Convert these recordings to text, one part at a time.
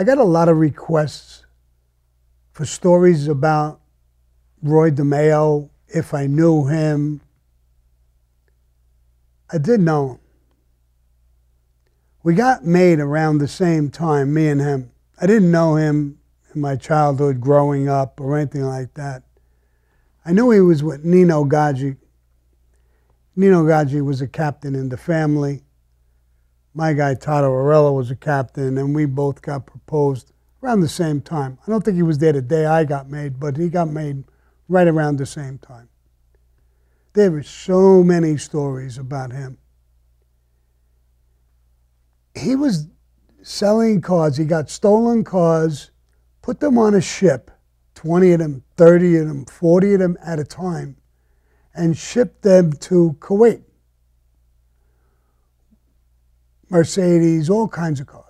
I got a lot of requests for stories about Roy DeMeo, if I knew him. I did know him. We got made around the same time, me and him. I didn't know him in my childhood growing up or anything like that. I knew he was with Nino Gaggi. Nino Gaggi was a captain in the family my guy Toddo Aurello was a captain, and we both got proposed around the same time. I don't think he was there the day I got made, but he got made right around the same time. There were so many stories about him. He was selling cars. He got stolen cars, put them on a ship, 20 of them, 30 of them, 40 of them at a time, and shipped them to Kuwait. Mercedes, all kinds of cars.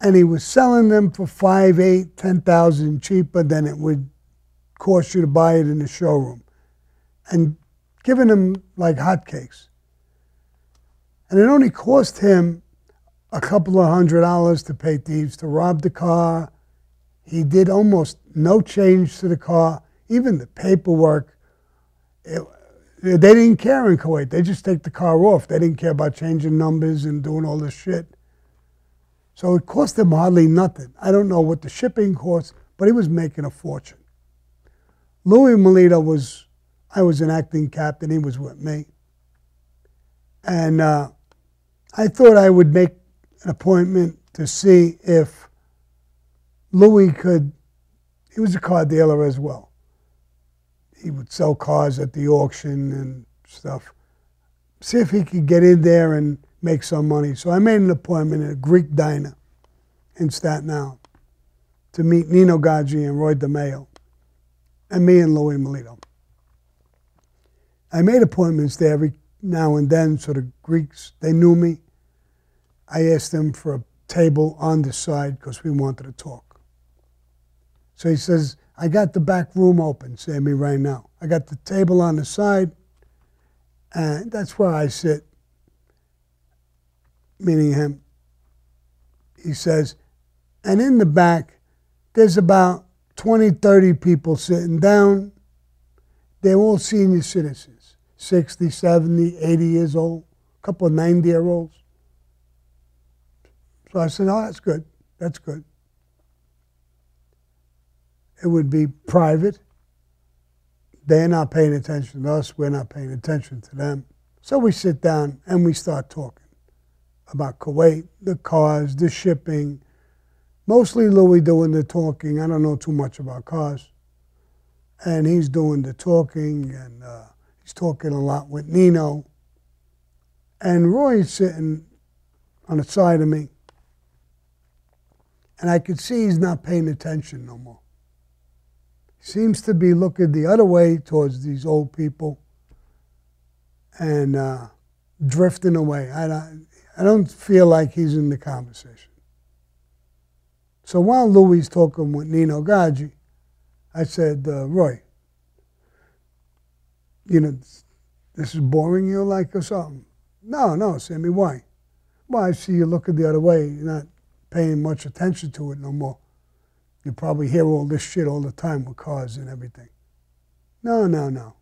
And he was selling them for five, eight, ten thousand cheaper than it would cost you to buy it in the showroom. And giving them like hotcakes. And it only cost him a couple of hundred dollars to pay thieves to rob the car. He did almost no change to the car, even the paperwork. It, they didn't care in Kuwait. They just take the car off. They didn't care about changing numbers and doing all this shit. So it cost them hardly nothing. I don't know what the shipping cost, but he was making a fortune. Louis Milito was, I was an acting captain. He was with me. And uh, I thought I would make an appointment to see if Louis could, he was a car dealer as well he would sell cars at the auction and stuff. See if he could get in there and make some money. So I made an appointment at a Greek diner in Staten Island to meet Nino Gaggi and Roy DeMeo, and me and Louis Milito. I made appointments there every now and then, so the Greeks, they knew me. I asked them for a table on the side because we wanted to talk. So he says, I got the back room open, Sammy, right now. I got the table on the side, and that's where I sit, meaning him. He says, and in the back, there's about 20, 30 people sitting down. They're all senior citizens, 60, 70, 80 years old, a couple of 90 year olds. So I said, oh, that's good. That's good. It would be private. They're not paying attention to us. We're not paying attention to them. So we sit down and we start talking about Kuwait, the cars, the shipping. Mostly Louis doing the talking. I don't know too much about cars. And he's doing the talking, and uh, he's talking a lot with Nino. And Roy's sitting on the side of me. And I could see he's not paying attention no more. Seems to be looking the other way towards these old people and uh, drifting away. I don't, I don't feel like he's in the conversation. So while Louis talking with Nino Gaggi, I said, uh, Roy, you know, this is boring you like or something? No, no, Sammy, why? Well, I see you looking the other way. You're not paying much attention to it no more. You probably hear all this shit all the time with cars and everything. No, no, no.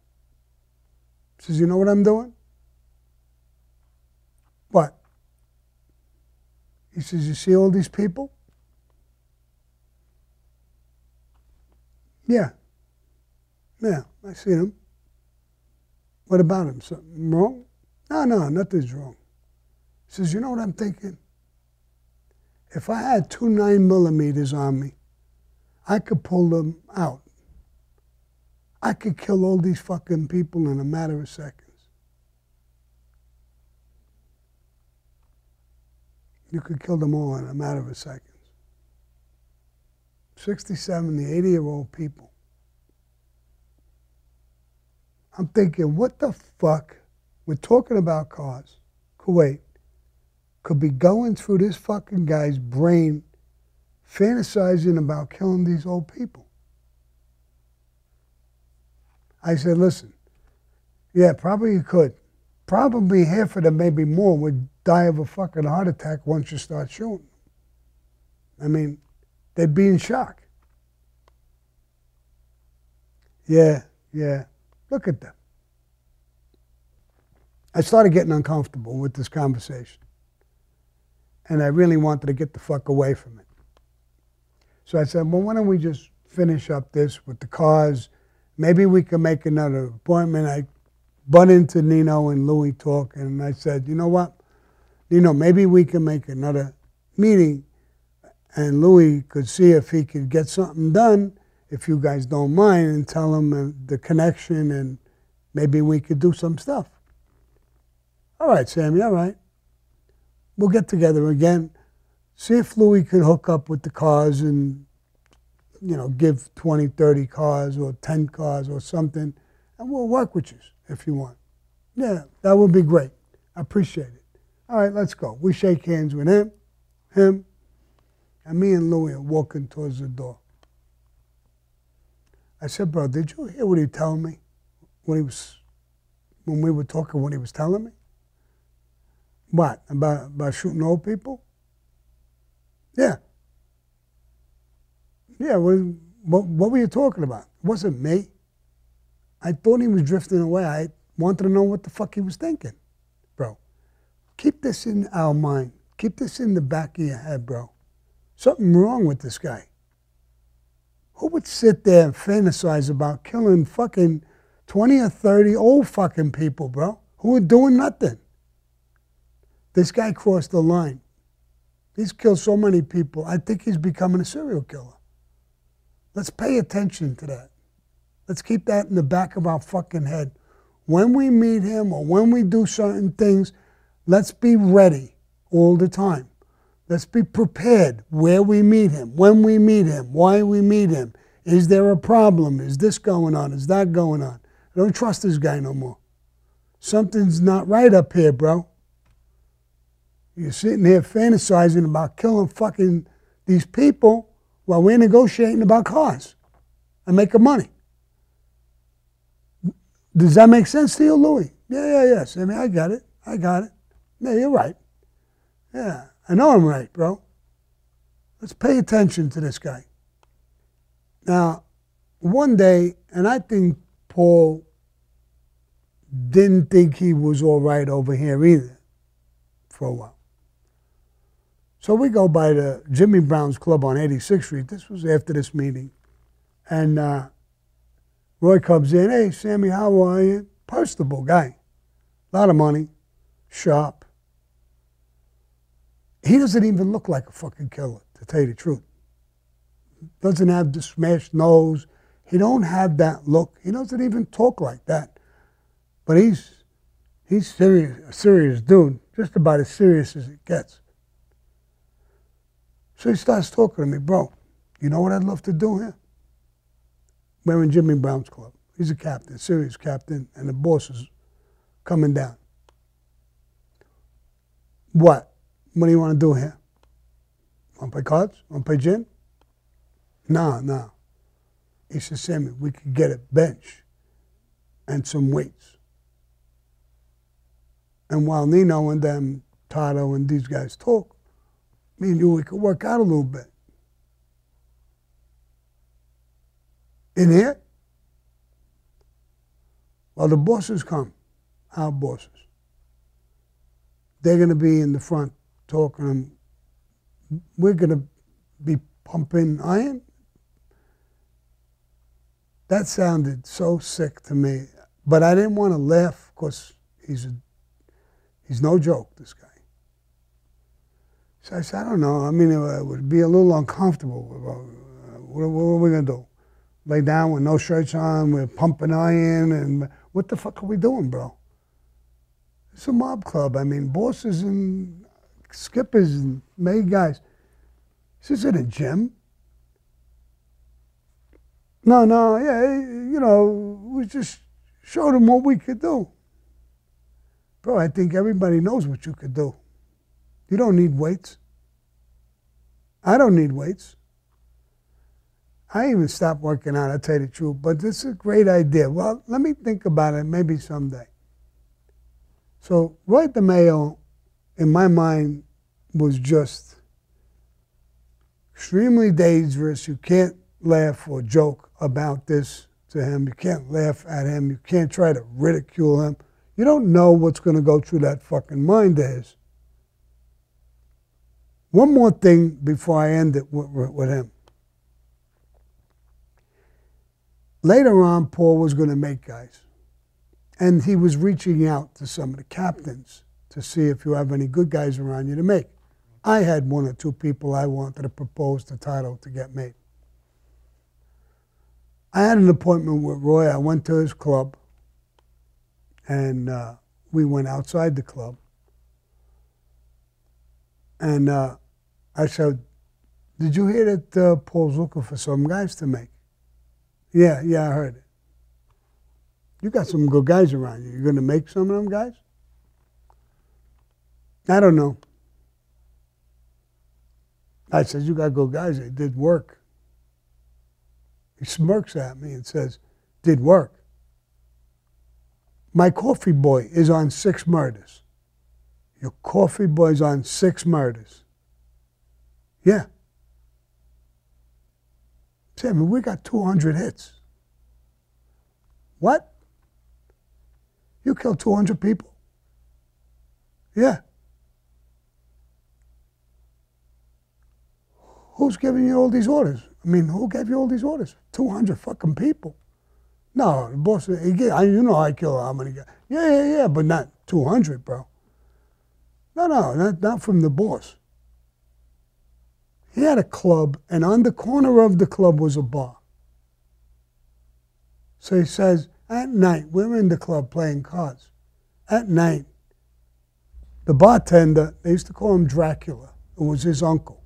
He says, you know what I'm doing? What? He says, you see all these people? Yeah. Yeah, I see them. What about him? Something wrong? No, no, nothing's wrong. He says, You know what I'm thinking? If I had two nine millimeters on me, I could pull them out. I could kill all these fucking people in a matter of seconds. You could kill them all in a matter of seconds. 60, 70, 80 year old people. I'm thinking, what the fuck? We're talking about cars. Kuwait could be going through this fucking guy's brain, fantasizing about killing these old people. I said, listen, yeah, probably you could. Probably half of them, maybe more, would die of a fucking heart attack once you start shooting. I mean, they'd be in shock. Yeah, yeah. Look at them. I started getting uncomfortable with this conversation. And I really wanted to get the fuck away from it. So I said, well, why don't we just finish up this with the cars? Maybe we can make another appointment. I butt into Nino and Louis talk, and I said, you know what? Nino, maybe we can make another meeting, and Louis could see if he could get something done if you guys don't mind, and tell him the connection, and maybe we could do some stuff. All right, Sammy, all right. We'll get together again. See if Louis can hook up with the cars and, you know, give 20, 30 cars or 10 cars or something, and we'll work with you if you want. Yeah, that would be great. I appreciate it. All right, let's go. We shake hands with him, him, and me and Louis are walking towards the door. I said, bro, did you hear what he told me when he was when we were talking? What he was telling me? What about about shooting old people? Yeah. Yeah. What, what, what were you talking about? It wasn't me. I thought he was drifting away. I wanted to know what the fuck he was thinking, bro. Keep this in our mind. Keep this in the back of your head, bro. Something wrong with this guy. Who would sit there and fantasize about killing fucking 20 or 30 old fucking people, bro, who are doing nothing? This guy crossed the line. He's killed so many people. I think he's becoming a serial killer. Let's pay attention to that. Let's keep that in the back of our fucking head. When we meet him or when we do certain things, let's be ready all the time. Let's be prepared where we meet him, when we meet him, why we meet him. Is there a problem? Is this going on? Is that going on? I don't trust this guy no more. Something's not right up here, bro. You're sitting here fantasizing about killing fucking these people while we're negotiating about cars and making money. Does that make sense to you, Louis? Yeah, yeah, yes. I mean, I got it. I got it. Yeah, you're right. Yeah. I know I'm right, bro. Let's pay attention to this guy. Now, one day, and I think Paul didn't think he was all right over here either for a while. So we go by the Jimmy Brown's Club on 86th Street. This was after this meeting. And uh, Roy comes in. Hey, Sammy, how are you? Personable guy. A lot of money. Sharp. He doesn't even look like a fucking killer, to tell you the truth. Doesn't have the smashed nose. He don't have that look. He doesn't even talk like that. But he's he's serious, a serious dude, just about as serious as it gets. So he starts talking to me, bro. You know what I'd love to do here? We're in Jimmy Brown's club. He's a captain, serious captain, and the boss is coming down. What? What do you want to do here? Want to play cards? Want to play gin? Nah, nah. He said, Sammy, we could get a bench and some weights. And while Nino and them, Toddo and these guys talk, me and you, we could work out a little bit. In here? Well, the bosses come, our bosses. They're going to be in the front talking. We're going to be pumping iron. That sounded so sick to me. But I didn't want to laugh because he's, a, he's no joke, this guy. So I said, I don't know. I mean, it would be a little uncomfortable. Uh, what, what are we going to do? Lay down with no shirts on, we're pumping iron, and what the fuck are we doing, bro? It's a mob club. I mean, bosses and skippers and made guys. This isn't a gym. No, no, yeah, you know, we just showed them what we could do. Bro, I think everybody knows what you could do. You don't need weights. I don't need weights. I even stopped working out, I'll tell you the truth, but this is a great idea. Well, let me think about it maybe someday. So, Roy DeMeo, in my mind, was just extremely dangerous. You can't laugh or joke about this to him. You can't laugh at him. You can't try to ridicule him. You don't know what's going to go through that fucking mind of his. One more thing before I end it with, with him. Later on, Paul was going to make guys. And he was reaching out to some of the captains to see if you have any good guys around you to make. I had one or two people I wanted to propose the title to get made. I had an appointment with Roy. I went to his club, and uh, we went outside the club. And uh, I said, Did you hear that uh, Paul's looking for some guys to make? Yeah, yeah, I heard it. You got some good guys around you. You're going to make some of them guys? I don't know. I said, You got good guys. It did work. He smirks at me and says, Did work. My coffee boy is on six murders. Your coffee boy's on six murders. Yeah. Sammy, we got 200 hits. What? You killed 200 people? Yeah. Who's giving you all these orders? I mean, who gave you all these orders? 200 fucking people. No, the boss, he gave, you know I kill how many guys. Yeah, yeah, yeah, but not 200, bro. No, no, not, not from the boss. He had a club, and on the corner of the club was a bar. So he says, at night, we're in the club playing cards. At night, the bartender, they used to call him Dracula, it was his uncle,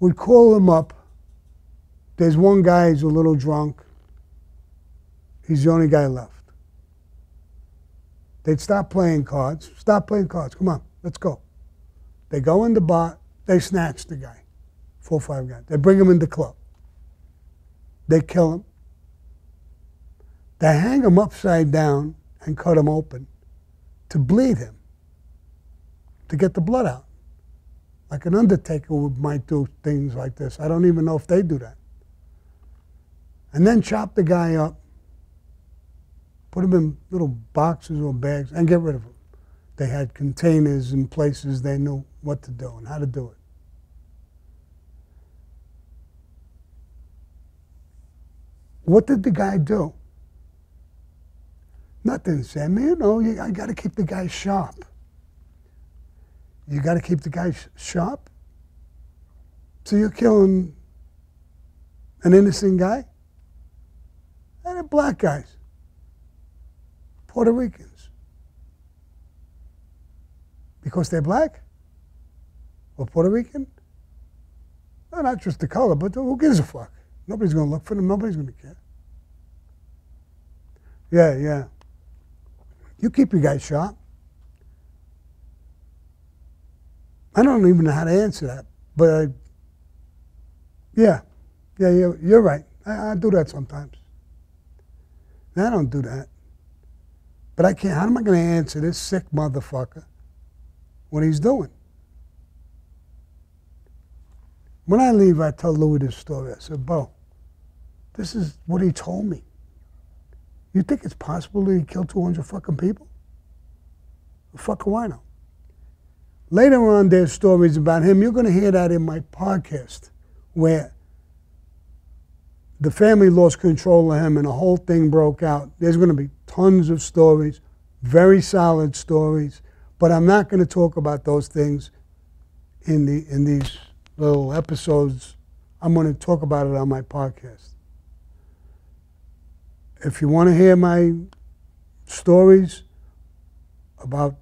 would call him up. There's one guy who's a little drunk. He's the only guy left. They'd stop playing cards. Stop playing cards. Come on, let's go. They go in the bar. They snatch the guy, four or five guys. They bring him in the club. They kill him. They hang him upside down and cut him open to bleed him, to get the blood out. Like an undertaker would, might do things like this. I don't even know if they do that. And then chop the guy up, put them in little boxes or bags, and get rid of them. They had containers in places they knew what to do and how to do it. What did the guy do? Nothing, Sam. You oh, know, you, I got to keep the guy sharp. You got to keep the guy sh- sharp. So you're killing an innocent guy? And black guys, Puerto Ricans. Because they're black? Or Puerto Rican? No, not just the color, but who gives a fuck? Nobody's going to look for them. Nobody's going to care. Yeah, yeah. You keep your guys sharp. I don't even know how to answer that, but I, yeah, yeah, you're, you're right. I, I do that sometimes. I don't do that. But I can't. How am I going to answer this sick motherfucker what he's doing? When I leave, I tell Louis this story. I said, Bo, this is what he told me. You think it's possible that he killed 200 fucking people? The fuck do I know? Later on, there's stories about him. You're going to hear that in my podcast, where the family lost control of him and the whole thing broke out. There's going to be tons of stories, very solid stories, but I'm not going to talk about those things in the in these little episodes. I'm going to talk about it on my podcast. If you want to hear my stories about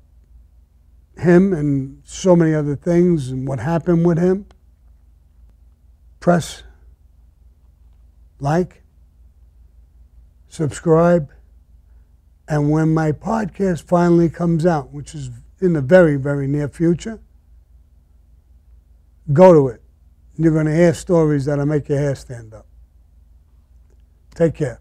him and so many other things and what happened with him, press like, subscribe, and when my podcast finally comes out, which is in the very, very near future, go to it. You're going to hear stories that'll make your hair stand up. Take care.